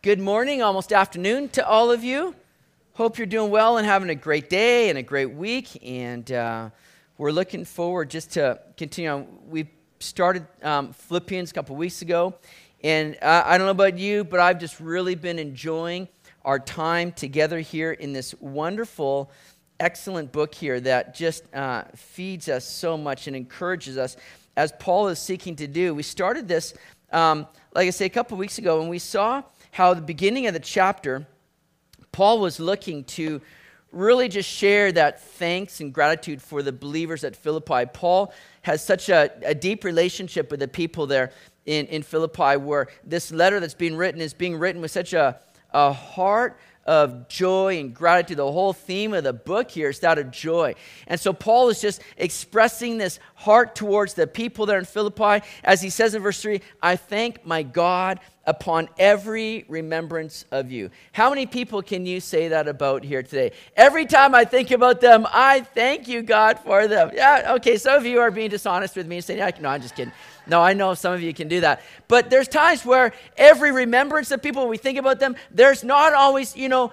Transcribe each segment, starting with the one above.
Good morning, almost afternoon to all of you. Hope you're doing well and having a great day and a great week. And uh, we're looking forward just to continue on. We started um, Philippians a couple weeks ago. And uh, I don't know about you, but I've just really been enjoying our time together here in this wonderful, excellent book here that just uh, feeds us so much and encourages us as Paul is seeking to do. We started this, um, like I say, a couple weeks ago, and we saw how the beginning of the chapter, Paul was looking to really just share that thanks and gratitude for the believers at Philippi. Paul has such a, a deep relationship with the people there in, in Philippi, where this letter that's being written is being written with such a, a heart of joy and gratitude. The whole theme of the book here is that of joy. And so Paul is just expressing this heart towards the people there in Philippi. As he says in verse 3, I thank my God upon every remembrance of you. How many people can you say that about here today? Every time I think about them, I thank you, God, for them. Yeah, okay, some of you are being dishonest with me and saying, yeah, no, I'm just kidding. No, I know some of you can do that. But there's times where every remembrance of people, we think about them, there's not always, you know,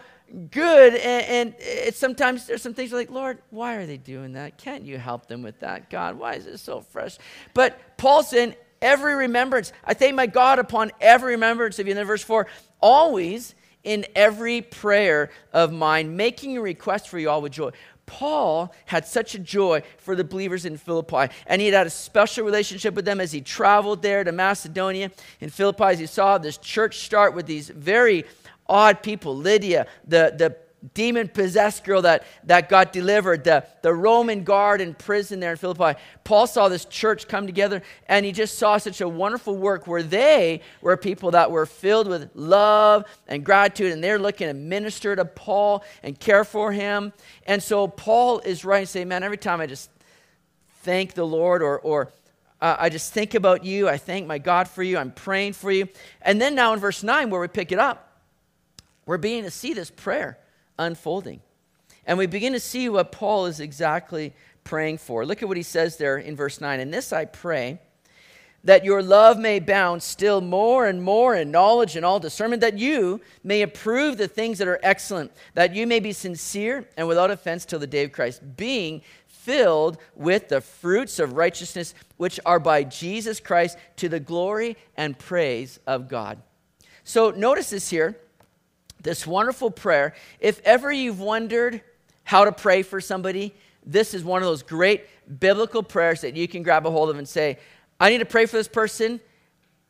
good. And, and it's sometimes there's some things like, Lord, why are they doing that? Can't you help them with that? God, why is this so fresh? But Paul's saying, every remembrance. I thank my God upon every remembrance of you. And then verse 4 always in every prayer of mine, making a request for you all with joy. Paul had such a joy for the believers in Philippi, and he had had a special relationship with them as he traveled there to Macedonia. In Philippi, as he saw this church start with these very odd people Lydia, the, the demon possessed girl that, that got delivered, the, the Roman guard in prison there in Philippi. Paul saw this church come together and he just saw such a wonderful work where they were people that were filled with love and gratitude and they're looking to minister to Paul and care for him. And so Paul is writing, saying, Man, every time I just thank the Lord or, or uh, I just think about you, I thank my God for you, I'm praying for you. And then now in verse 9, where we pick it up, we're beginning to see this prayer unfolding. And we begin to see what Paul is exactly praying for. Look at what he says there in verse 9. And this I pray, that your love may abound still more and more in knowledge and all discernment, that you may approve the things that are excellent, that you may be sincere and without offense till the day of Christ, being filled with the fruits of righteousness, which are by Jesus Christ to the glory and praise of God. So notice this here this wonderful prayer. If ever you've wondered how to pray for somebody, this is one of those great biblical prayers that you can grab a hold of and say, I need to pray for this person.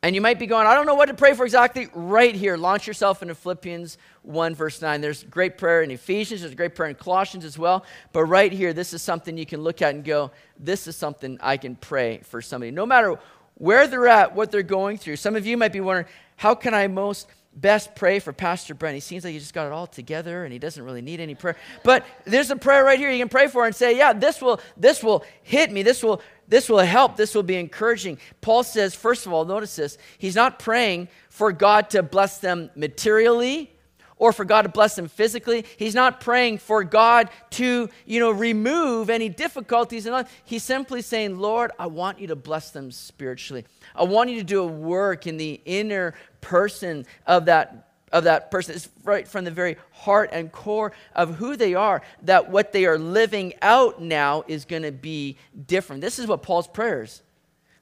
And you might be going, I don't know what to pray for exactly. Right here, launch yourself into Philippians 1, verse 9. There's great prayer in Ephesians, there's great prayer in Colossians as well. But right here, this is something you can look at and go, This is something I can pray for somebody. No matter where they're at, what they're going through. Some of you might be wondering, How can I most best pray for Pastor Brent. He seems like he just got it all together and he doesn't really need any prayer. But there's a prayer right here you can pray for and say, yeah, this will this will hit me. This will this will help. This will be encouraging. Paul says, first of all, notice this. He's not praying for God to bless them materially or for God to bless them physically. He's not praying for God to, you know, remove any difficulties life. He's simply saying, Lord, I want you to bless them spiritually. I want you to do a work in the inner person of that of that person is right from the very heart and core of who they are that what they are living out now is going to be different this is what paul's prayers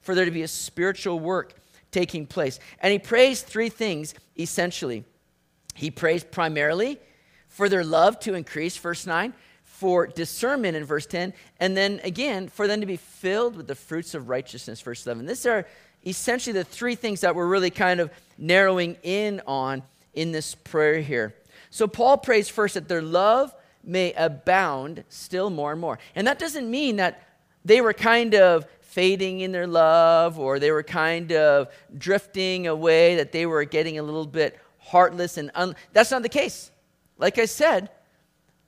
for there to be a spiritual work taking place and he prays three things essentially he prays primarily for their love to increase verse 9 for discernment in verse 10 and then again for them to be filled with the fruits of righteousness verse 11 these are essentially the three things that we're really kind of narrowing in on in this prayer here. So Paul prays first that their love may abound still more and more. And that doesn't mean that they were kind of fading in their love or they were kind of drifting away, that they were getting a little bit heartless and un- that's not the case. Like I said,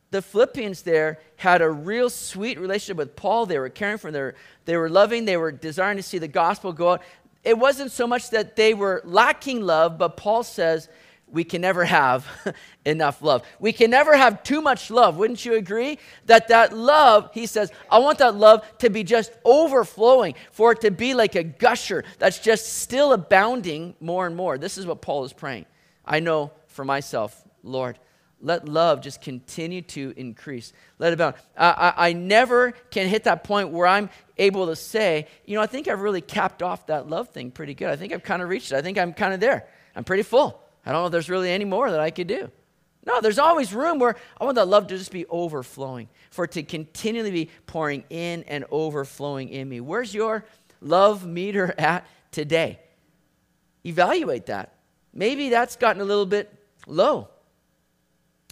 the Philippians there had a real sweet relationship with Paul. They were caring for them. They were loving. They were desiring to see the gospel go out it wasn't so much that they were lacking love, but Paul says we can never have enough love. We can never have too much love. Wouldn't you agree? That that love, he says, I want that love to be just overflowing, for it to be like a gusher that's just still abounding more and more. This is what Paul is praying. I know for myself, Lord, let love just continue to increase. Let it abound. I, I, I never can hit that point where I'm able to say, you know, I think I've really capped off that love thing pretty good. I think I've kind of reached it. I think I'm kind of there. I'm pretty full. I don't know if there's really any more that I could do. No, there's always room where I want that love to just be overflowing, for it to continually be pouring in and overflowing in me. Where's your love meter at today? Evaluate that. Maybe that's gotten a little bit low.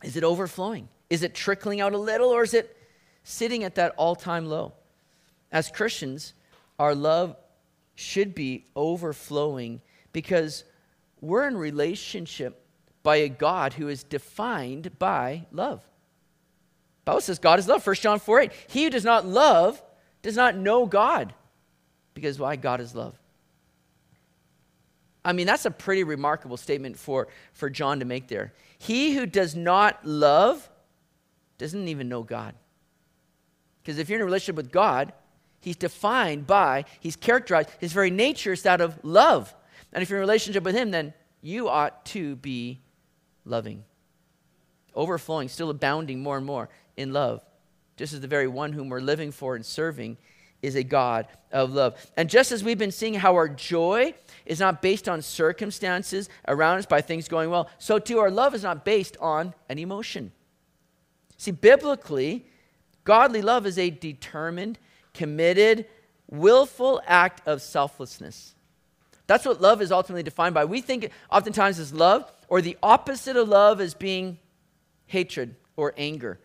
Is it overflowing? Is it trickling out a little or is it sitting at that all time low? As Christians, our love should be overflowing because we're in relationship by a God who is defined by love. Bible says God is love. 1 John 4 8. He who does not love does not know God. Because why? God is love. I mean, that's a pretty remarkable statement for, for John to make there. He who does not love doesn't even know God. Because if you're in a relationship with God, he's defined by, he's characterized, his very nature is that of love. And if you're in a relationship with him, then you ought to be loving, overflowing, still abounding more and more in love, just as the very one whom we're living for and serving is a God of love. And just as we've been seeing how our joy is not based on circumstances around us by things going well, so too our love is not based on an emotion. See, biblically, godly love is a determined, committed, willful act of selflessness. That's what love is ultimately defined by. We think oftentimes as love, or the opposite of love as being hatred or anger.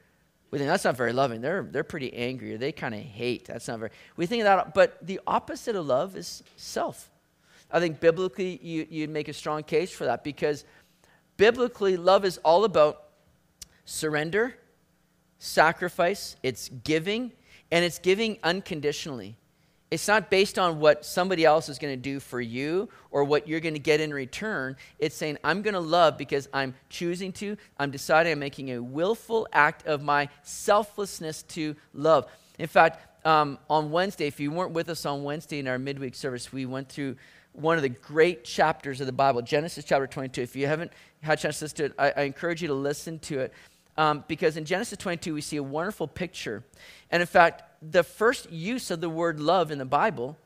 We think that's not very loving. They're, they're pretty angry they kind of hate. That's not very. We think that, but the opposite of love is self. I think biblically you, you'd make a strong case for that because biblically love is all about surrender, sacrifice, it's giving, and it's giving unconditionally. It's not based on what somebody else is going to do for you or what you're going to get in return. It's saying, I'm going to love because I'm choosing to. I'm deciding I'm making a willful act of my selflessness to love. In fact, um, on Wednesday, if you weren't with us on Wednesday in our midweek service, we went through one of the great chapters of the Bible, Genesis chapter 22. If you haven't had a chance to listen to it, I, I encourage you to listen to it. Um, because in Genesis 22, we see a wonderful picture. And in fact, the first use of the word love in the Bible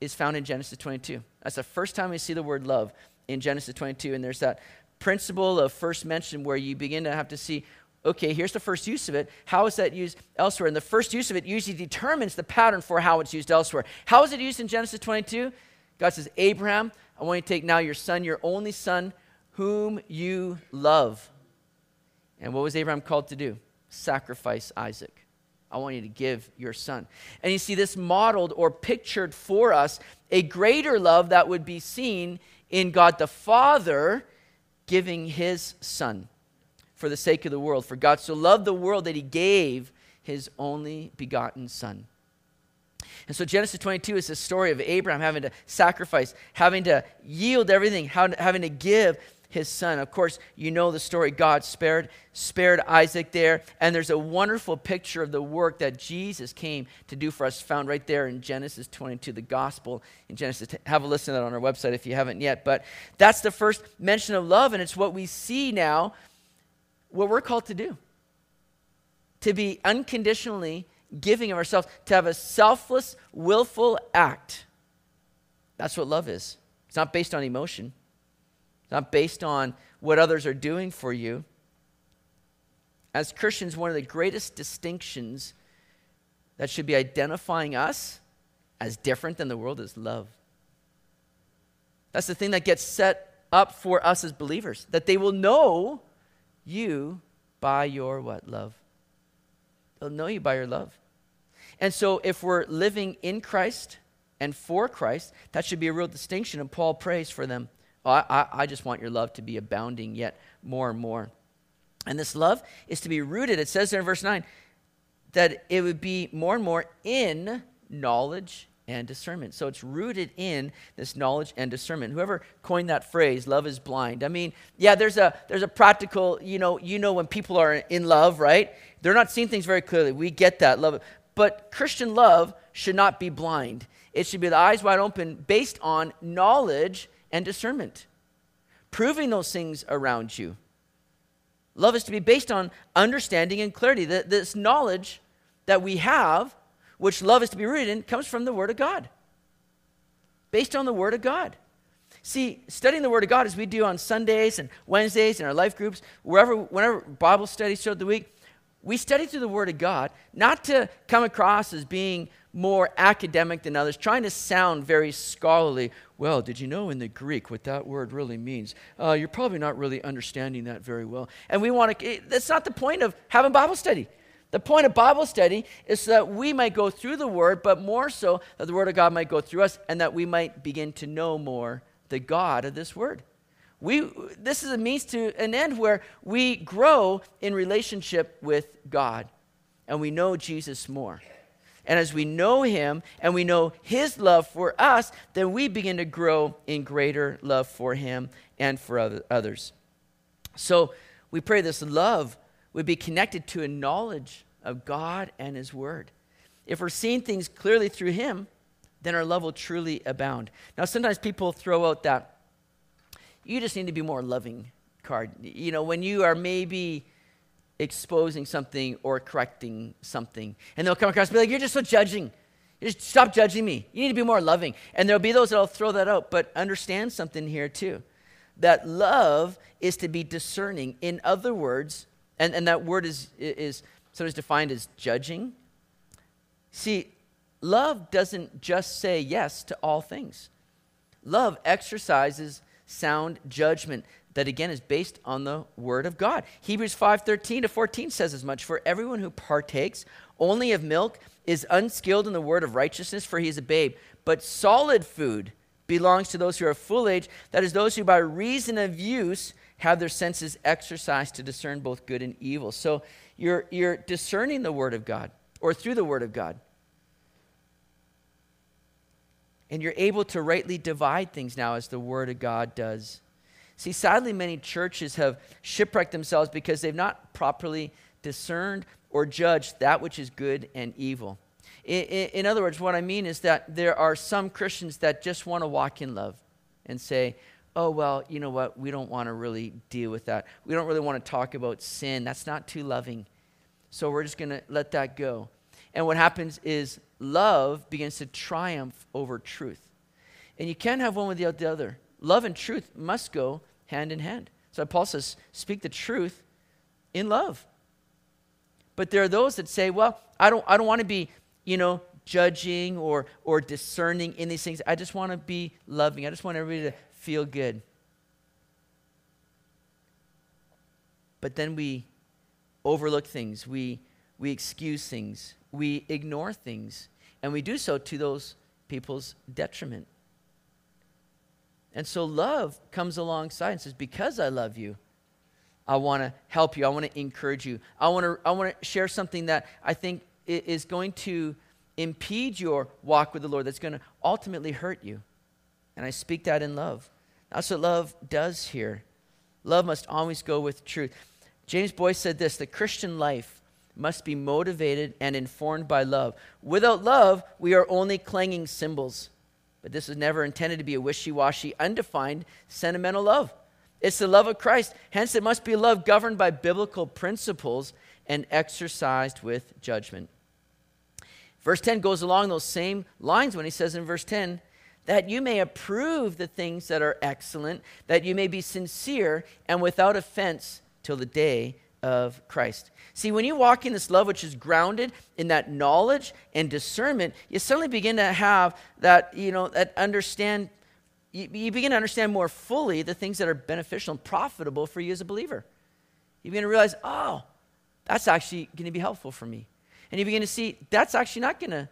is found in Genesis 22. That's the first time we see the word love in Genesis 22. And there's that principle of first mention where you begin to have to see okay, here's the first use of it. How is that used elsewhere? And the first use of it usually determines the pattern for how it's used elsewhere. How is it used in Genesis 22? God says, Abraham, I want you to take now your son, your only son, whom you love. And what was Abraham called to do? Sacrifice Isaac. I want you to give your son. And you see this modeled or pictured for us a greater love that would be seen in God the Father giving his son for the sake of the world. For God so loved the world that he gave his only begotten son. And so Genesis 22 is the story of Abraham having to sacrifice, having to yield everything, having to give his son. Of course, you know the story. God spared, spared Isaac there. And there's a wonderful picture of the work that Jesus came to do for us, found right there in Genesis 22, the gospel in Genesis. Have a listen to that on our website if you haven't yet. But that's the first mention of love, and it's what we see now, what we're called to do. To be unconditionally giving of ourselves, to have a selfless, willful act. That's what love is. It's not based on emotion not based on what others are doing for you. As Christians, one of the greatest distinctions that should be identifying us as different than the world is love. That's the thing that gets set up for us as believers, that they will know you by your what? Love. They'll know you by your love. And so if we're living in Christ and for Christ, that should be a real distinction, and Paul prays for them Oh, I, I just want your love to be abounding yet more and more. And this love is to be rooted, it says there in verse 9, that it would be more and more in knowledge and discernment. So it's rooted in this knowledge and discernment. Whoever coined that phrase, love is blind. I mean, yeah, there's a there's a practical, you know, you know when people are in love, right? They're not seeing things very clearly. We get that love. But Christian love should not be blind. It should be the eyes wide open based on knowledge and discernment. proving those things around you. Love is to be based on understanding and clarity. This knowledge that we have, which love is to be rooted in, comes from the Word of God. Based on the Word of God. See, studying the Word of God as we do on Sundays and Wednesdays in our life groups, wherever, whenever Bible studies throughout the week, we study through the Word of God, not to come across as being more academic than others, trying to sound very scholarly. Well, did you know in the Greek what that word really means? Uh, you're probably not really understanding that very well. And we want to, that's not the point of having Bible study. The point of Bible study is so that we might go through the Word, but more so that the Word of God might go through us and that we might begin to know more the God of this Word. We, this is a means to an end where we grow in relationship with God and we know Jesus more. And as we know him and we know his love for us, then we begin to grow in greater love for him and for other, others. So we pray this love would be connected to a knowledge of God and his word. If we're seeing things clearly through him, then our love will truly abound. Now, sometimes people throw out that you just need to be more loving card. You know, when you are maybe exposing something or correcting something, and they'll come across and be like, You're just so judging. Just stop judging me. You need to be more loving. And there'll be those that'll throw that out, but understand something here too. That love is to be discerning. In other words, and, and that word is, is sometimes defined as judging. See, love doesn't just say yes to all things. Love exercises sound judgment that again is based on the word of God. Hebrews 5:13 to 14 says as much, for everyone who partakes only of milk is unskilled in the word of righteousness for he is a babe, but solid food belongs to those who are full age, that is those who by reason of use have their senses exercised to discern both good and evil. So you're you're discerning the word of God or through the word of God and you're able to rightly divide things now as the Word of God does. See, sadly, many churches have shipwrecked themselves because they've not properly discerned or judged that which is good and evil. In, in, other words, what I mean is that there are some Christians that just want to walk in love and say, oh, well, you know what? We don't want to really deal with that. We don't really want to talk about sin. That's not too loving. So we're just going to let that go. And what happens is love begins to triumph over truth. And you can't have one without the other. Love and truth must go hand in hand. So Paul says, speak the truth in love. But there are those that say, well, I don't, I don't want to be, you know, judging or, or discerning in these things. I just want to be loving. I just want everybody to feel good. But then we overlook things. We, we excuse things we ignore things, and we do so to those people's detriment. And so love comes alongside and says, Because I love you, I want to help you. I want to encourage you. I want to, I want to share something that I think is going to impede your walk with the Lord, that's going to ultimately hurt you. And I speak that in love. That's what love does here. Love must always go with truth. James Boice said this the Christian life must be motivated and informed by love. Without love, we are only clanging cymbals. But this is never intended to be a wishy washy, undefined, sentimental love. It's the love of Christ. Hence, it must be love governed by biblical principles and exercised with judgment. Verse 10 goes along those same lines when he says in verse 10, that you may approve the things that are excellent, that you may be sincere and without offense till the day of Christ. See, when you walk in this love, which is grounded in that knowledge and discernment, you suddenly begin to have that, you know, that understand, you, begin to understand more fully the things that are beneficial and profitable for you as a believer. You begin to realize, oh, that's actually going to be helpful for me. And you begin to see, that's actually not going to,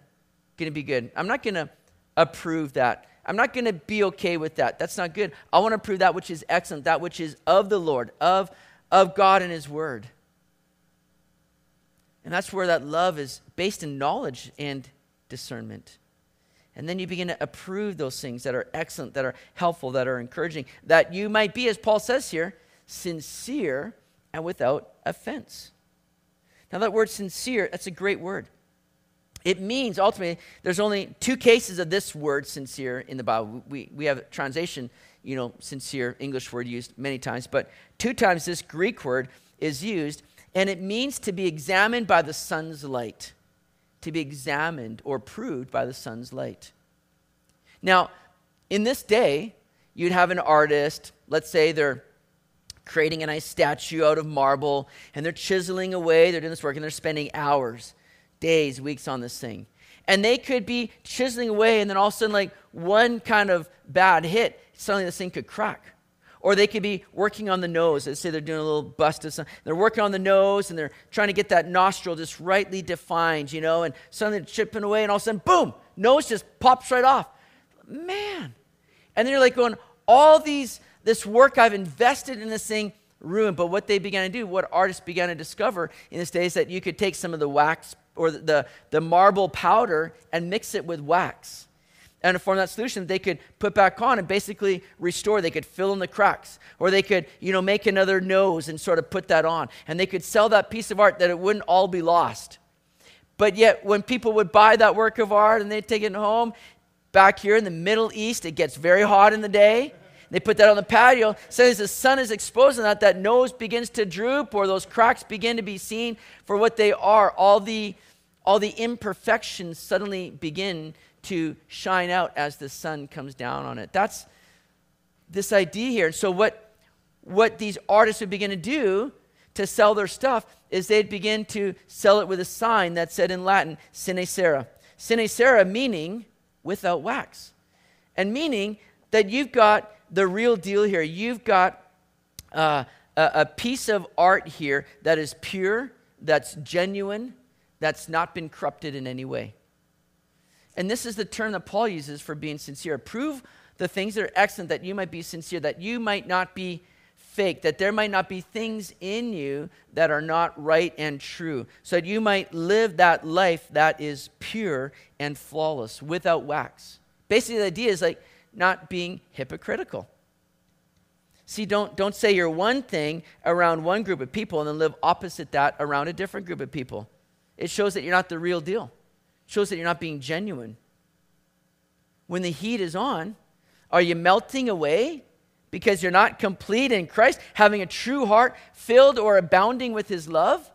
going to be good. I'm not going to approve that. I'm not going to be okay with that. That's not good. I want to approve that which is excellent, that which is of the Lord, of of God and His Word. And that's where that love is based in knowledge and discernment. And then you begin to approve those things that are excellent, that are helpful, that are encouraging, that you might be, as Paul says here, sincere and without offense. Now, that word sincere, that's a great word. It means ultimately, there's only two cases of this word sincere in the Bible. We, we have translation you know, sincere English word used many times, but two times this Greek word is used, and it means to be examined by the sun's light. To be examined or proved by the sun's light. Now, in this day, you'd have an artist, let's say they're creating a nice statue out of marble, and they're chiseling away, they're doing this work, and they're spending hours, days, weeks on this thing. And they could be chiseling away, and then all of a sudden, like one kind of bad hit, suddenly this thing could crack. Or they could be working on the nose. Let's say they're doing a little bust of something. They're working on the nose and they're trying to get that nostril just rightly defined, you know, and suddenly they're chipping away, and all of a sudden, boom, nose just pops right off. Man. And then you're like going, all these, this work I've invested in this thing ruined. But what they began to do, what artists began to discover in this day is that you could take some of the wax or the, the marble powder and mix it with wax. And to form that solution they could put back on and basically restore. They could fill in the cracks. Or they could, you know, make another nose and sort of put that on. And they could sell that piece of art that it wouldn't all be lost. But yet, when people would buy that work of art and they'd take it home, back here in the Middle East, it gets very hot in the day. They put that on the patio. So as the sun is exposed on that, that nose begins to droop or those cracks begin to be seen for what they are. All the, all the imperfections suddenly begin to shine out as the sun comes down on it. That's this idea here. And so what, what these artists would begin to do to sell their stuff is they'd begin to sell it with a sign that said in Latin, sine cera. Sine cera meaning without wax. And meaning that you've got the real deal here. You've got uh, a, a piece of art here that is pure, that's genuine, that's not been corrupted in any way. And this is the term that Paul uses for being sincere. Prove the things that are excellent that you might be sincere, that you might not be fake, that there might not be things in you that are not right and true, so that you might live that life that is pure and flawless without wax. Basically, the idea is like not being hypocritical. See, don't, don't say you're one thing around one group of people and then live opposite that around a different group of people. It shows that you're not the real deal, shows that you're not being genuine. When the heat is on, are you melting away because you're not complete in Christ, having a true heart filled or abounding with his love?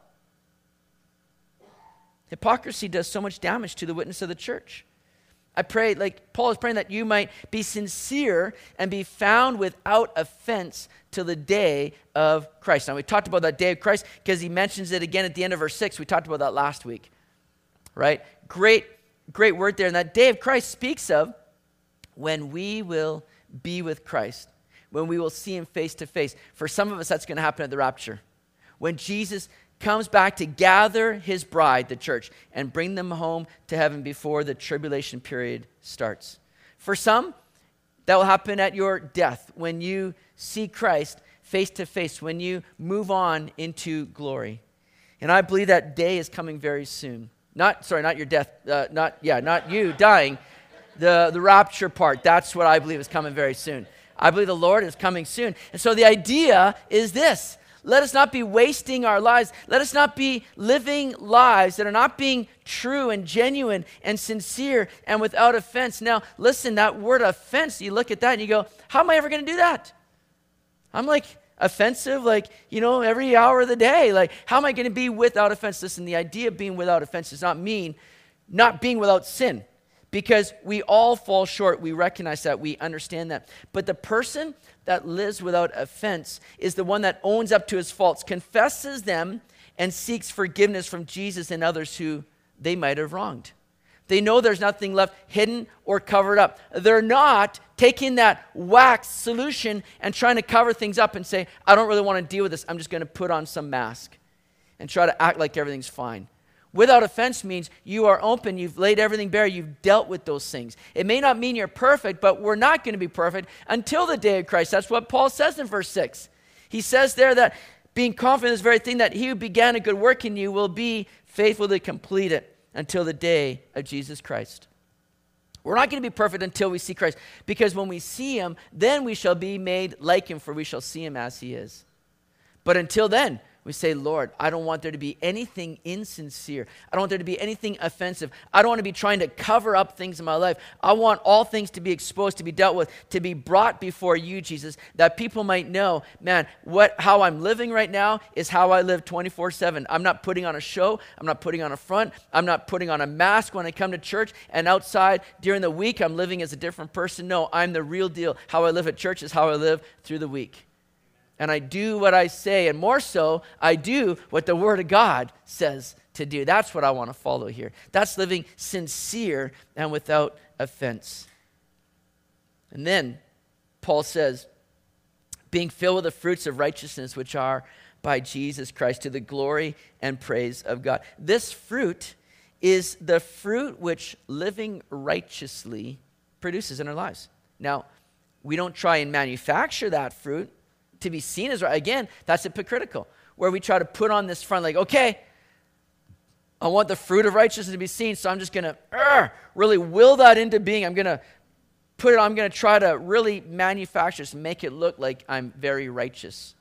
Hypocrisy does so much damage to the witness of the church. I pray, like Paul is praying, that you might be sincere and be found without offense till the day of Christ. Now, we talked about that day of Christ because he mentions it again at the end of verse 6. We talked about that last week, right? Great, great word there. And that day of Christ speaks of when we will be with Christ, when we will see him face to face. For some of us, that's going to happen at the rapture. When Jesus comes back to gather his bride, the church, and bring them home to heaven before the tribulation period starts. For some, that will happen at your death when you see Christ face to face, when you move on into glory. And I believe that day is coming very soon. Not, sorry, not your death, uh, not, yeah, not you dying. The, the rapture part, that's what I believe is coming very soon. I believe the Lord is coming soon. And so the idea is this let us not be wasting our lives. Let us not be living lives that are not being true and genuine and sincere and without offense. Now, listen, that word offense, you look at that and you go, How am I ever going to do that? I'm like, offensive, like, you know, every hour of the day. Like, how am I going to be without offense? Listen, the idea of being without offense does not mean not being without sin because we all fall short. We recognize that, we understand that. But the person that lives without offense is the one that owns up to his faults, confesses them, and seeks forgiveness from Jesus and others who they might have wronged. They know there's nothing left hidden or covered up. They're not taking that wax solution and trying to cover things up and say, I don't really want to deal with this. I'm just going to put on some mask and try to act like everything's fine. Without offense means you are open, you've laid everything bare, you've dealt with those things. It may not mean you're perfect, but we're not going to be perfect until the day of Christ. That's what Paul says in verse 6. He says there that being confident in this very thing that he who began a good work in you will be faithful to complete it until the day of Jesus Christ. We're not going to be perfect until we see Christ, because when we see him, then we shall be made like him, for we shall see him as he is. But until then, we say, Lord, I don't want there to be anything insincere. I don't want there to be anything offensive. I don't want to be trying to cover up things in my life. I want all things to be exposed, to be dealt with, to be brought before you, Jesus, that people might know, man, what how I'm living right now is how I live 24/7. I'm not putting on a show, I'm not putting on a front, I'm not putting on a mask when I come to church and outside during the week I'm living as a different person. No, I'm the real deal. How I live at church is how I live through the week and I do what I say, and more so, I do what the Word of God says to do. That's what I want to follow here. That's living sincere and without offense. And then Paul says, being filled with the fruits of righteousness, which are by Jesus Christ, to the glory and praise of God. This fruit is the fruit which living righteously produces in our lives. Now, we don't try and manufacture that fruit to be seen as right. Again, that's hypocritical, where we try to put on this front, like, okay, I want the fruit of righteousness to be seen, so I'm just going to really will that into being. I'm going to put it, I'm going to try to really manufacture this, make it look like I'm very righteous.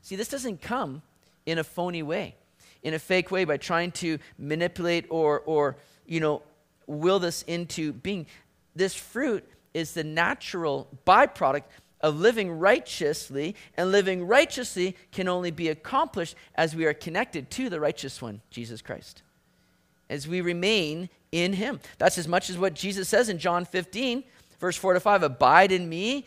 See, this doesn't come in a phony way, in a fake way, by trying to manipulate or, or you know, will this into being. This fruit is the natural byproduct of living righteously, and living righteously can only be accomplished as we are connected to the righteous one, Jesus Christ. As we remain in him. That's as much as what Jesus says in John 15, verse 4 to 5 Abide in me,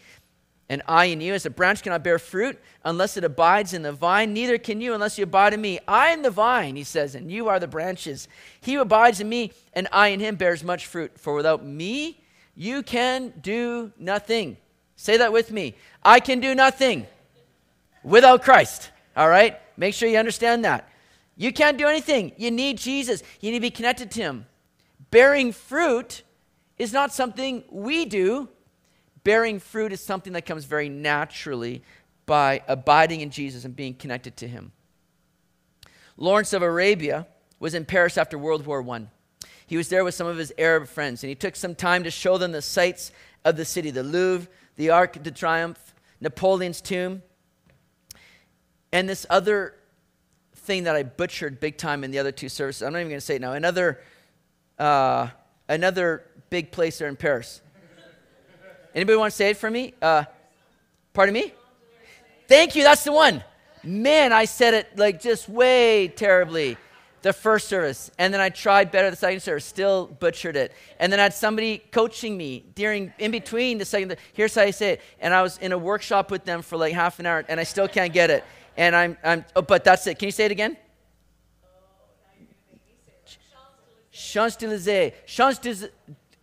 and I in you. As a branch cannot bear fruit unless it abides in the vine, neither can you unless you abide in me. I am the vine, he says, and you are the branches. He who abides in me, and I in him bears much fruit. For without me, you can do nothing. Say that with me. I can do nothing without Christ. All right? Make sure you understand that. You can't do anything. You need Jesus. You need to be connected to Him. Bearing fruit is not something we do. Bearing fruit is something that comes very naturally by abiding in Jesus and being connected to Him. Lawrence of Arabia was in Paris after World War I. He was there with some of his Arab friends, and he took some time to show them the sights of the city the Louvre, the Arc de Triomphe, Napoleon's tomb, and this other thing that I butchered big time in the other two services. I'm not even going to say it now. Another, uh, another big place there in Paris. Anybody want to say it for me? Uh, pardon me? Thank you. That's the one. Man, I said it like just way terribly the first service, and then I tried better the second service, still butchered it. And then I had somebody coaching me during, in between the second. Here's how I say it. And I was in a workshop with them for like half an hour, and I still can't get it. And I'm, I'm oh, but that's it. Can you say it again? Champs-Élysées. Champs-Élysées.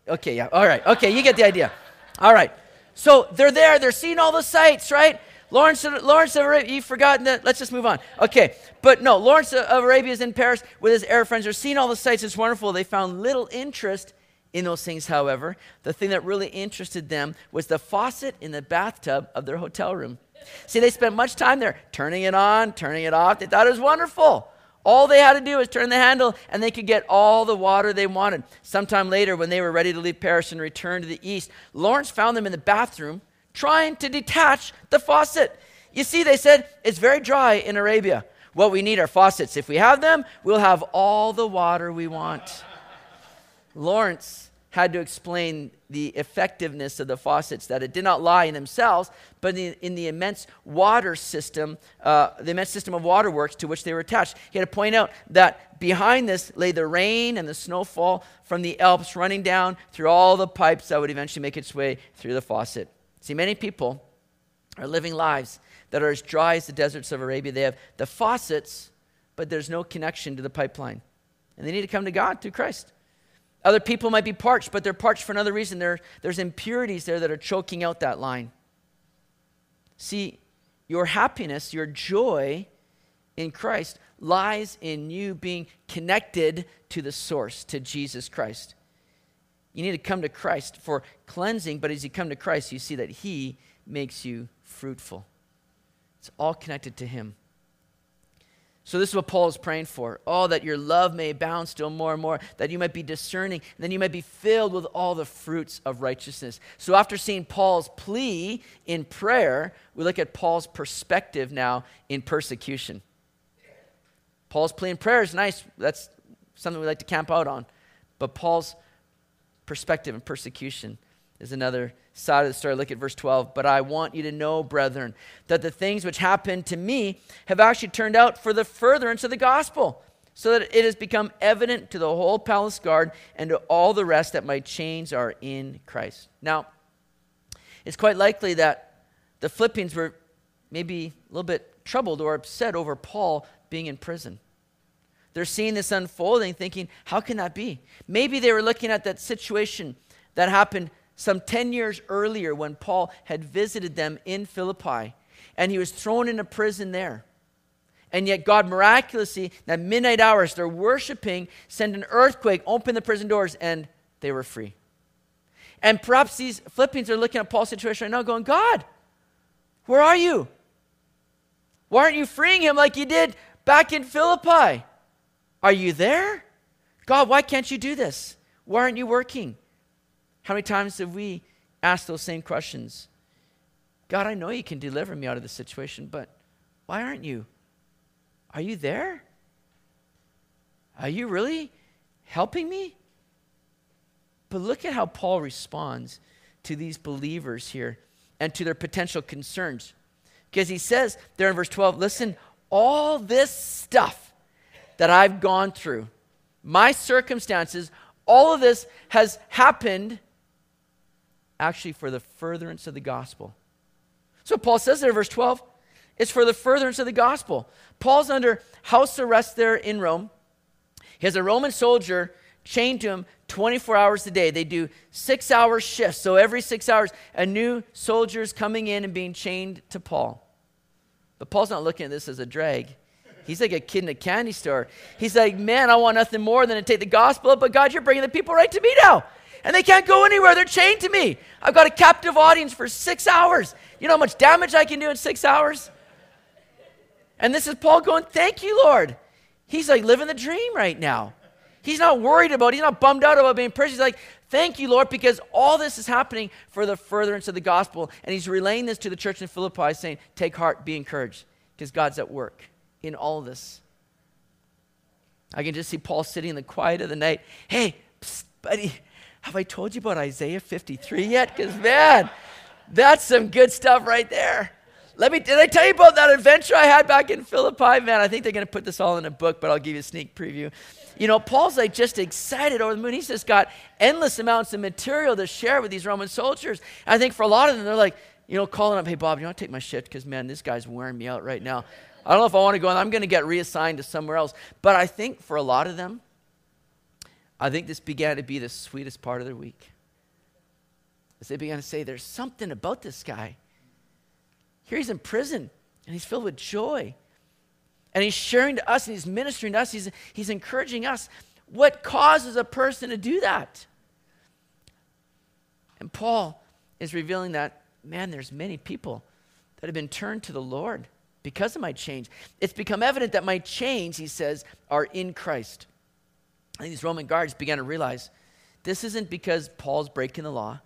Okay, yeah. All right. Okay, you get the idea. All right. So they're there. They're seeing all the sights, right? Lawrence, Lawrence of Arabia, you've forgotten that. Let's just move on. Okay, but no, Lawrence of Arabia is in Paris with his Arab friends. They're seeing all the sights. It's wonderful. They found little interest in those things, however. The thing that really interested them was the faucet in the bathtub of their hotel room. See, they spent much time there turning it on, turning it off. They thought it was wonderful. All they had to do was turn the handle and they could get all the water they wanted. Sometime later, when they were ready to leave Paris and return to the east, Lawrence found them in the bathroom trying to detach the faucet. You see, they said it's very dry in Arabia. What we need are faucets. If we have them, we'll have all the water we want. Lawrence had to explain the effectiveness of the faucets, that it did not lie in themselves, but in the, in the immense water system, uh, the immense system of waterworks to which they were attached. He had to point out that behind this lay the rain and the snowfall from the Alps running down through all the pipes that would eventually make its way through the faucet. See, many people are living lives that are as dry as the deserts of Arabia. They have the faucets, but there's no connection to the pipeline. And they need to come to God through Christ. Other people might be parched, but they're parched for another reason. There, there's impurities there that are choking out that line. See, your happiness, your joy in Christ lies in you being connected to the source, to Jesus Christ. You need to come to Christ for cleansing, but as you come to Christ, you see that He makes you fruitful. It's all connected to Him. So, this is what Paul is praying for. Oh, that your love may abound still more and more, that you might be discerning, and then you might be filled with all the fruits of righteousness. So, after seeing Paul's plea in prayer, we look at Paul's perspective now in persecution. Paul's plea in prayer is nice. That's something we like to camp out on. But Paul's perspective and persecution is another side of the story. Look at verse 12. But I want you to know, brethren, that the things which happened to me have actually turned out for the furtherance of the gospel, so that it has become evident to the whole palace guard and to all the rest that my chains are in Christ. Now, it's quite likely that the Philippians were maybe a little bit troubled or upset over Paul being in prison. They're seeing this unfolding, thinking, how can that be? Maybe they were looking at that situation that happened some 10 years earlier when Paul had visited them in Philippi and he was thrown into prison there. And yet, God miraculously, at midnight hours, they're worshiping, send an earthquake, open the prison doors, and they were free. And perhaps these Philippians are looking at Paul's situation right now, going, God, where are you? Why aren't you freeing him like you did back in Philippi? Are you there? God, why can't you do this? Why aren't you working? How many times have we asked those same questions? God, I know you can deliver me out of this situation, but why aren't you? Are you there? Are you really helping me? But look at how Paul responds to these believers here and to their potential concerns. Because he says there in verse 12, listen, all this stuff that I've gone through, my circumstances, all of this has happened actually for the furtherance of the gospel. So Paul says there, verse 12, it's for the furtherance of the gospel. Paul's under house arrest there in Rome. He has a Roman soldier chained to him 24 hours a day. They do six hour shifts. So every six hours, a new soldier is coming in and being chained to Paul. But Paul's not looking at this as a drag. He's like a kid in a candy store. He's like, man, I want nothing more than to take the gospel up, but God, you're bringing the people right to me now and they can't go anywhere. They're chained to me. I've got a captive audience for six hours. You know how much damage I can do in six hours? And this is Paul going, Thank you, Lord. He's like living the dream right now. He's not worried about, he's not bummed out about being in. He's like, Thank you, Lord, because all this is happening for the furtherance of the gospel. And he's relaying this to the church in Philippi, saying, Take heart, be encouraged, because God's at work in all this. I can just see Paul sitting in the quiet of the night. Hey, psst, buddy, have I told you about Isaiah 53 yet? Because, man, that's some good stuff right there. Let me, did I tell you about that adventure I had back in Philippi? Man, I think they're going to put this all in a book, but I'll give you a sneak preview. You know, Paul's like just excited over the moon. He's just got endless amounts of material to share with these Roman soldiers. And I think for a lot of them, they're like, you know, calling up, hey, Bob, you want to take my shift? Because, man, this guy's wearing me out right now. I don't know if I want to go, I'm going to get reassigned to somewhere else. But I think for a lot of them, I think this began to be the sweetest part of their week. As they began to say, There's something about this guy. Here he's in prison and he's filled with joy. And he's sharing to us and he's ministering to us. He's, he's encouraging us. What causes a person to do that? And Paul is revealing that, man, there's many people that have been turned to the Lord because of my change. It's become evident that my chains, he says, are in Christ. And these Roman guards began to realize this isn't because Paul's breaking the law.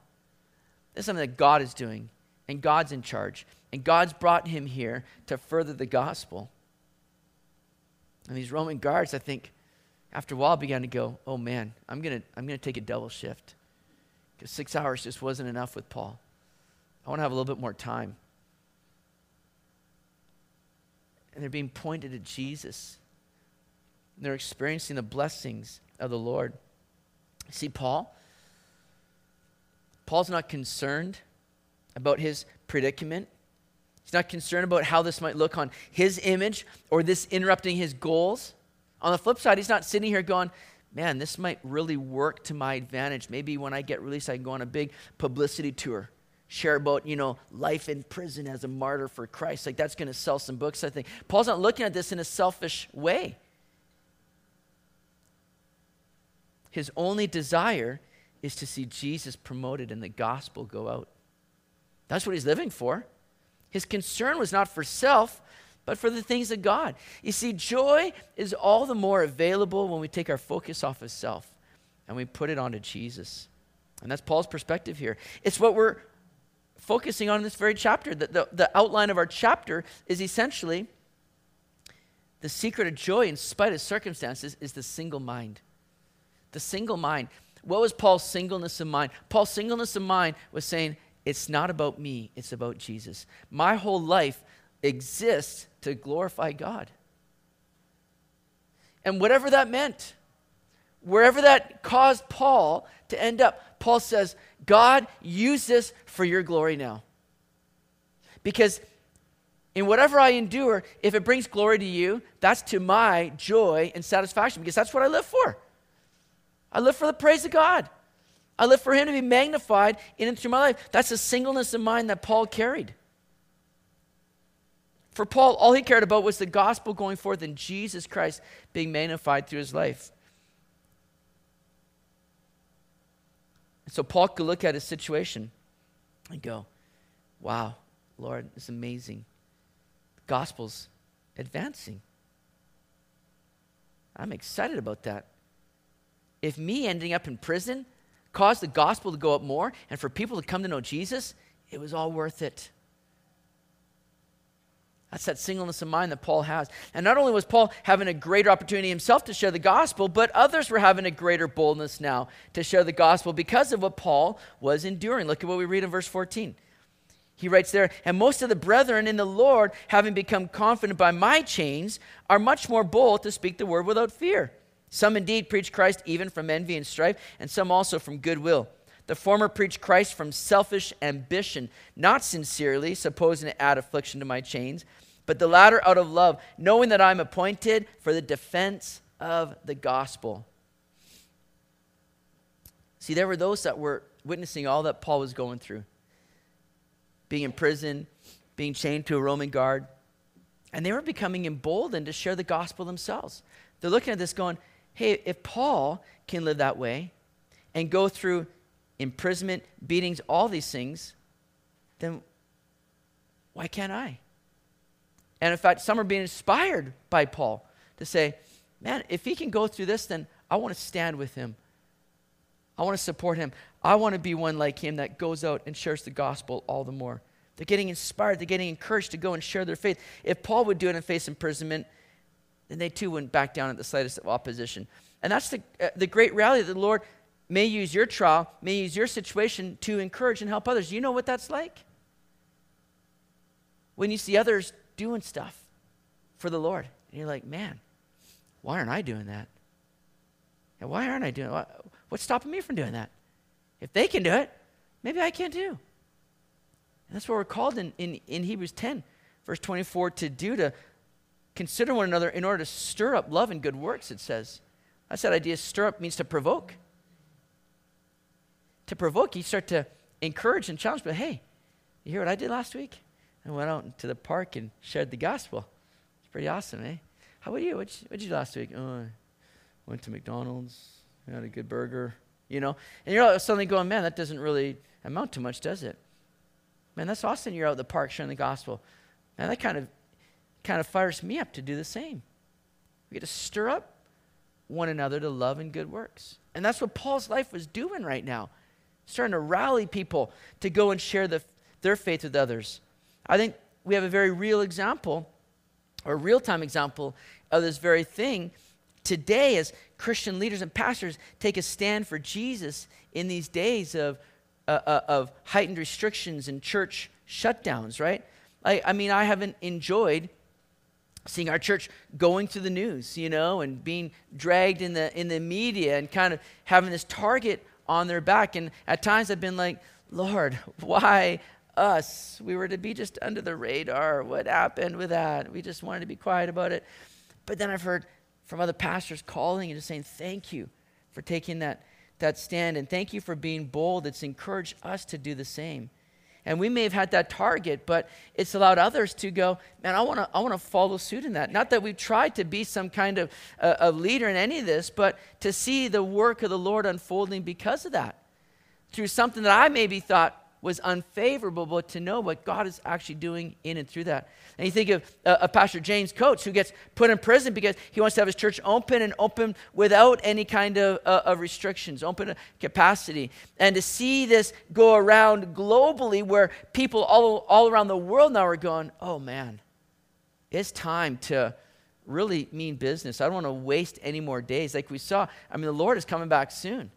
This is something that God is doing, and God's in charge. And God's brought him here to further the gospel. And these Roman guards, I think, after a while began to go, oh man, I'm going to I'm going to take a double shift. Because six hours just wasn't enough with Paul. I want to have a little bit more time. And they're being pointed to Jesus. And they're experiencing the blessings of the Lord. See, Paul? Paul's not concerned about his predicament. He's not concerned about how this might look on his image or this interrupting his goals. On the flip side, he's not sitting here going, man, this might really work to my advantage. Maybe when I get released, I can go on a big publicity tour, share about, you know, life in prison as a martyr for Christ. Like that's going to sell some books, I think. Paul's not looking at this in a selfish way. His only desire is to see Jesus promoted and the gospel go out. That's what he's living for. His concern was not for self, but for the things of God. You see, joy is all the more available when we take our focus off of self and we put it onto Jesus. And that's Paul's perspective here. It's what we're focusing on this very chapter. The, the, the outline of our chapter is essentially the secret of joy in spite of circumstances is the single mind. The single mind. What was Paul's singleness of mind? Paul's singleness of mind was saying, it's not about me, it's about Jesus. My whole life exists to glorify God. And whatever that meant, wherever that caused Paul to end up, Paul says, God, use this for your glory now. Because in whatever I endure, if it brings glory to you, that's to my joy and satisfaction because that's what I live for. I live for the praise of God. I live for Him to be magnified in and through my life. That's the singleness of mind that Paul carried. For Paul, all he cared about was the gospel going forth and Jesus Christ being magnified through his life. So Paul could look at his situation and go, Wow, Lord, it's amazing. The gospel's advancing. I'm excited about that. If me ending up in prison caused the gospel to go up more and for people to come to know Jesus, it was all worth it. That's that singleness of mind that Paul has. And not only was Paul having a greater opportunity himself to share the gospel, but others were having a greater boldness now to share the gospel because of what Paul was enduring. Look at what we read in verse 14. He writes there, and most of the brethren in the Lord, having become confident by my chains, are much more bold to speak the word without fear. Some indeed preach Christ even from envy and strife, and some also from goodwill. The former preached Christ from selfish ambition, not sincerely, supposing to add affliction to my chains, but the latter out of love, knowing that I'm appointed for the defense of the gospel. See, there were those that were witnessing all that Paul was going through being in prison, being chained to a Roman guard, and they were becoming emboldened to share the gospel themselves. They're looking at this going, hey, if Paul can live that way and go through imprisonment, beatings, all these things, then why can't I? And in fact, some are being inspired by Paul to say, man, if he can go through this, then I want to stand with him. I want to support him. I want to be one like him that goes out and shares the gospel all the more. They're getting inspired, they're getting encouraged to go and share their faith. If Paul would do it and face imprisonment, then they too wouldn't back down at the slightest of opposition. And that's the, uh, the great reality that the Lord may use your trial, may use your situation to encourage and help others. You know what that's like? When you see others doing stuff for the Lord, and you're like, man, why aren't I doing that? And why aren't I doing? What's stopping me from doing that? If they can do it, maybe I can too. And that's what we're called in, in, in Hebrews 10, verse 24, to do to consider one another in order to stir up love and good works, it says. That's that idea. Stir up means to provoke to provoke, you start to encourage and challenge. But hey, you hear what I did last week? I went out to the park and shared the gospel. It's pretty awesome, eh? How about you? You, what'd you do last week? Oh, I went to McDonald's, had a good burger, you know? And you're suddenly going, man, that doesn't really amount to much, does it? Man, that's awesome. You're out in the park sharing the gospel. Man, that kind of kind of fires me up to do the same. We get to stir up one another to love and good works. And that's what Paul's life was doing right now starting to rally people to go and share the, their faith with others. I think we have a very real example, or real time example, of this very thing today as Christian leaders and pastors take a stand for Jesus in these days of, uh, uh, of heightened restrictions and church shutdowns, right? I, I mean, I haven't enjoyed seeing our church going through the news, you know, and being dragged in the in the media and kind of having this target on their back. And at times I've been like, Lord, why us? We were to be just under the radar. What happened with that? We just wanted to be quiet about it. But then I've heard from other pastors calling and just saying, Thank you for taking that, that stand. And thank you for being bold. It's encouraged us to do the same. And we may have had that target, but it's allowed others to go, man, I want to I wanna follow suit in that. Not that we've tried to be some kind of uh, a leader in any of this, but to see the work of the Lord unfolding because of that. Through something that I maybe thought was unfavorable, but to know what God is actually doing in and through that. And you think of, uh, of Pastor James Coates, who gets put in prison because he wants to have his church open and open without any kind of, uh, of restrictions, open capacity. And to see this go around globally where people all, all around the world now are going, oh man, it's time to really mean business. I don't want to waste any more days. Like we saw, I mean, the Lord is coming back soon.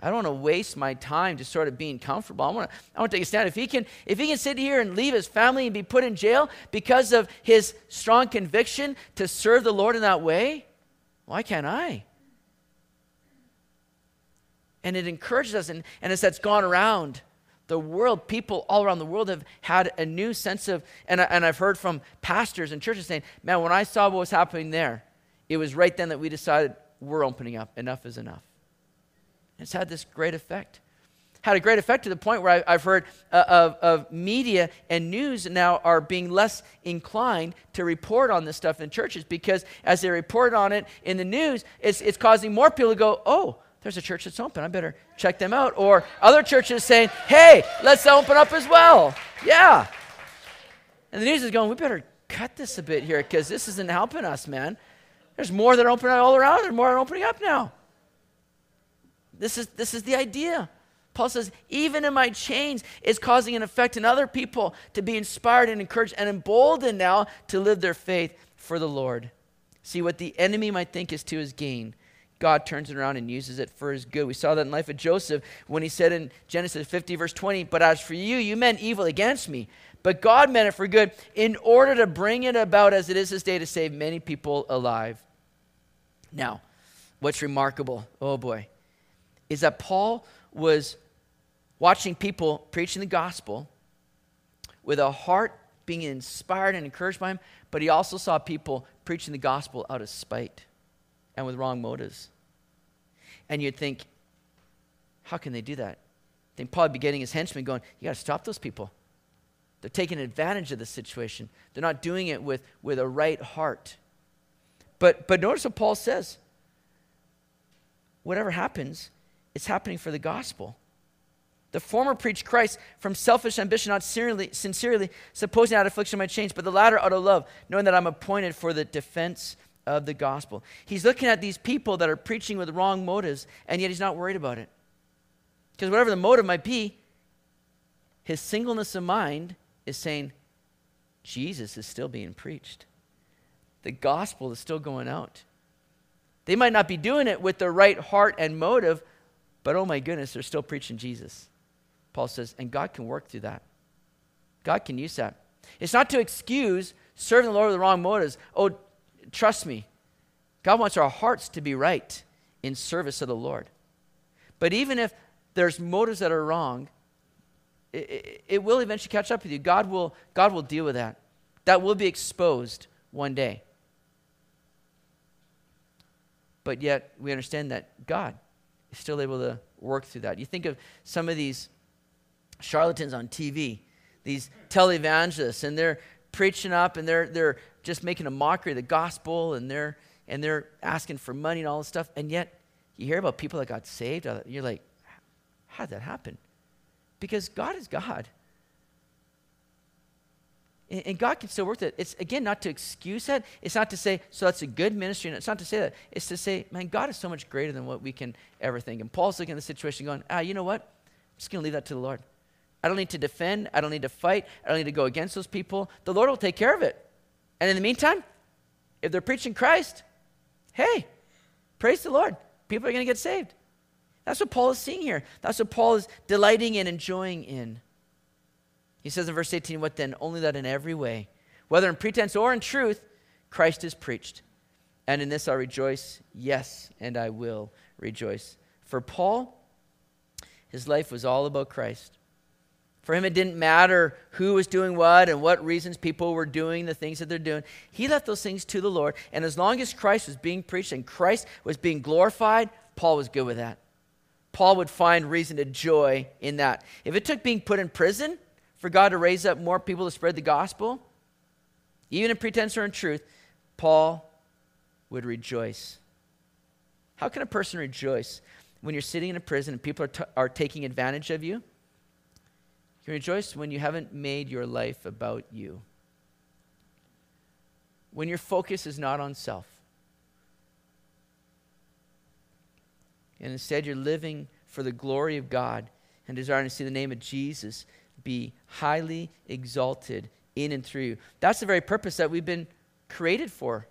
I don't want to waste my time just sort of being comfortable. I want to, I want to take a stand. If he can, if he can sit here and leave his family and be put in jail because of his strong conviction to serve the Lord in that way, why can't I? And it encourages us, and, and as that's gone around the world, people all around the world have had a new sense of, and, and I've heard from pastors and churches saying, man, when I saw what was happening there, it was right then that we decided we're opening up. Enough is enough. It's had this great effect. Had a great effect to the point where I, have heard uh, of, of media and news now are being less inclined to report on this stuff in churches because as they report on it in the news, it's, it's causing more people to go, oh, there's a church that's open. I better check them out. Or other churches saying, hey, let's open up as well. Yeah. And the news is going, we better cut this a bit here because this isn't helping us, man. There's more that are opening all around. There's more are opening up now. This is, this is the idea. Paul says, even in my chains, it's causing an effect in other people to be inspired and encouraged and emboldened now to live their faith for the Lord. See, what the enemy might think is to his gain, God turns it around and uses it for his good. We saw that in life of Joseph when he said in Genesis 50, verse 20, But as for you, you meant evil against me, but God meant it for good in order to bring it about as it is this day to save many people alive. Now, what's remarkable, oh boy, is that Paul was watching people preaching the gospel with a heart being inspired and encouraged by him, but he also saw people preaching the gospel out of spite and with wrong motives. And you'd think, how can they do that? They'd probably be getting his henchmen going, you got to stop those people. They're taking advantage of the situation. They're not doing it with, with a right heart. But, but notice what Paul says. Whatever happens, it's happening for the gospel. The former preached Christ from selfish ambition, not sincerely, sincerely supposing that affliction might change, but the latter out of love, knowing that I'm appointed for the defense of the gospel. He's looking at these people that are preaching with wrong motives, and yet he's not worried about it. Because whatever the motive might be, his singleness of mind is saying, Jesus is still being preached. The gospel is still going out. They might not be doing it with the right heart and motive, but oh my goodness, they're still preaching Jesus. Paul says, and God can work through that. God can use that. It's not to excuse serving the Lord with the wrong motives. Oh, trust me, God wants our hearts to be right in service of the Lord. But even if there's motives that are wrong, it, it, it, will eventually catch up with you. God will, God will deal with that. That will be exposed one day. But yet, we understand that God still able to work through that. You think of some of these charlatans on TV, these televangelists, and they're preaching up and they're, they're just making a mockery of the gospel and they're, and they're asking for money and all this stuff. And yet, you hear about people that got saved. You're like, how did that happen? Because God is God. And God can still work that. It's again not to excuse that. It's not to say, so that's a good ministry. And it's not to say that. It's to say, man, God is so much greater than what we can ever think. And Paul's looking at the situation going, ah, you know what? I'm just going to leave that to the Lord. I don't need to defend. I don't need to fight. I don't need to go against those people. The Lord will take care of it. And in the meantime, if they're preaching Christ, hey, praise the Lord. People are going to get saved. That's what Paul is seeing here. That's what Paul is delighting in, enjoying in. He says in verse 18, What then? Only that in every way, whether in pretense or in truth, Christ is preached. And in this I rejoice, yes, and I will rejoice. For Paul, his life was all about Christ. For him, it didn't matter who was doing what and what reasons people were doing the things that they're doing. He left those things to the Lord. And as long as Christ was being preached and Christ was being glorified, Paul was good with that. Paul would find reason to joy in that. If it took being put in prison for God to raise up more people to spread the gospel, even in pretense or in truth, Paul would rejoice. How can a person rejoice when you're sitting in a prison and people are, t- are taking advantage of you? You can rejoice when you haven't made your life about you. When your focus is not on self. And instead, you're living for the glory of God and desiring to see the name of Jesus be highly exalted in and through you. That's the very purpose that we've been created for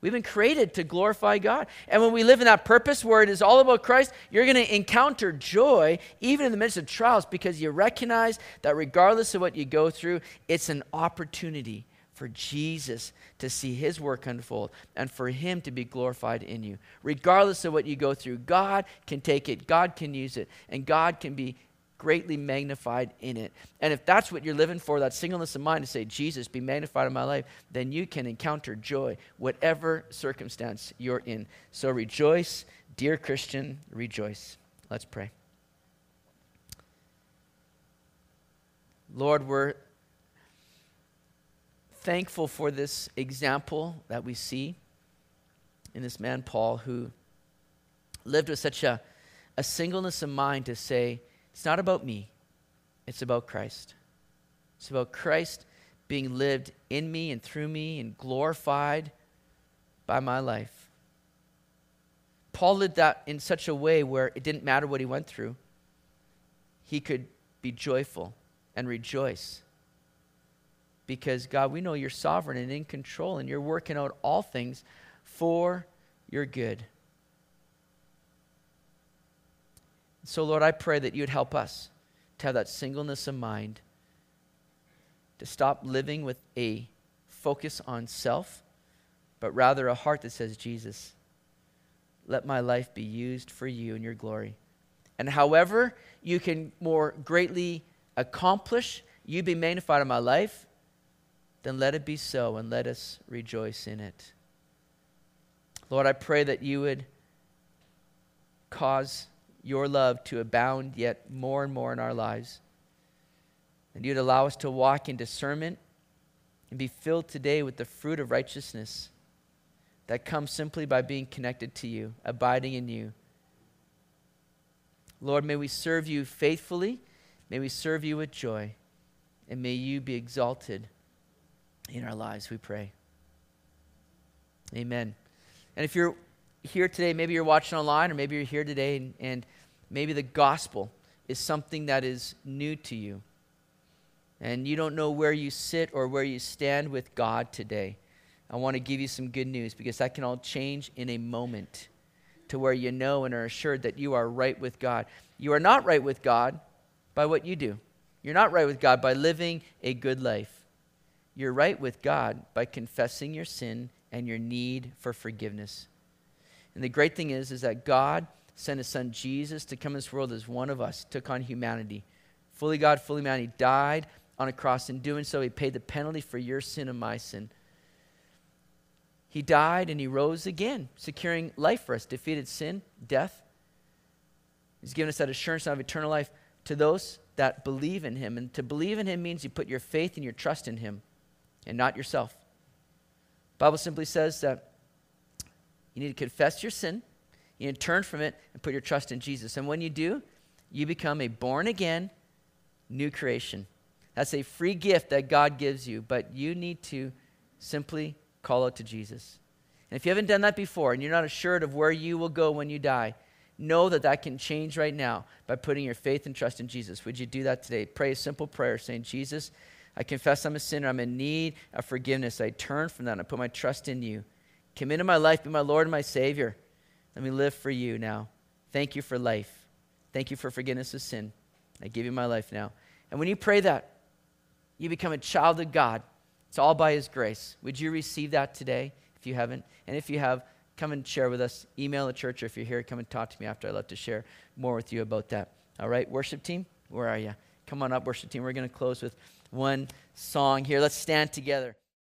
We've been created to glorify God. And when we live in that purpose where it is all about Christ, you're going to encounter joy even in the midst of trials because you recognize that regardless of what you go through, it's an opportunity for Jesus to see his work unfold and for him to be glorified in you. Regardless of what you go through, God can take it, God can use it, and God can be greatly magnified in it. And if that's what you're living for, that singleness of mind to say, Jesus, be magnified in my life, then you can encounter joy, whatever circumstance you're in. So rejoice, dear Christian, rejoice. Let's pray. Lord, we're thankful for this example that we see in this man, Paul, who lived with such a, a singleness of mind to say, it's not about me, it's about Christ. It's about Christ being lived in me and through me and glorified by my life. Paul lived that in such a way where it didn't matter what he went through, he could be joyful and rejoice. Because, God, we know you're sovereign and in control, and you're working out all things for your good. So, Lord, I pray that you'd help us to have that singleness of mind, to stop living with a focus on self, but rather a heart that says, Jesus, let my life be used for you and your glory. And however you can more greatly accomplish, you be magnified in my life, then let it be so and let us rejoice in it. Lord, I pray that you would cause your love to abound yet more and more in our lives. And you'd allow us to walk in discernment and be filled today with the fruit of righteousness that comes simply by being connected to you, abiding in you. Lord, may we serve you faithfully. May we serve you with joy. And may you be exalted in our lives, we pray. Amen. And if you're here today, maybe you're watching online, or maybe you're here today and, and maybe the gospel is something that is new to you. And you don't know where you sit or where you stand with God today. I want to give you some good news because that can all change in a moment to where you know and are assured that you are right with God. You are not right with God by what you do. You're not right with God by living a good life. You're right with God by confessing your sin and your need for forgiveness. And the great thing is, is that God sent his son Jesus to come in this world as one of us, took on humanity. Fully God, fully man. He died on a cross. In doing so, he paid the penalty for your sin and my sin. He died and he rose again, securing life for us, defeated sin, death. He's given us that assurance of eternal life to those that believe in him. And to believe in him means you put your faith and your trust in him and not yourself. The Bible simply says that you need to confess your sin. You need to turn from it and put your trust in Jesus. And when you do, you become a born again new creation. That's a free gift that God gives you, but you need to simply call out to Jesus. And if you haven't done that before and you're not assured of where you will go when you die, know that that can change right now by putting your faith and trust in Jesus. Would you do that today? Pray a simple prayer saying, Jesus, I confess I'm a sinner. I'm in need of forgiveness. I turn from that I put my trust in you. Come into my life, be my Lord and my Savior. Let me live for you now. Thank you for life. Thank you for forgiveness of sin. I give you my life now. And when you pray that, you become a child of God. It's all by His grace. Would you receive that today if you haven't? And if you have, come and share with us. Email the church, or if you're here, come and talk to me after. I'd love to share more with you about that. All right, worship team, where are you? Come on up, worship team. We're going to close with one song here. Let's stand together.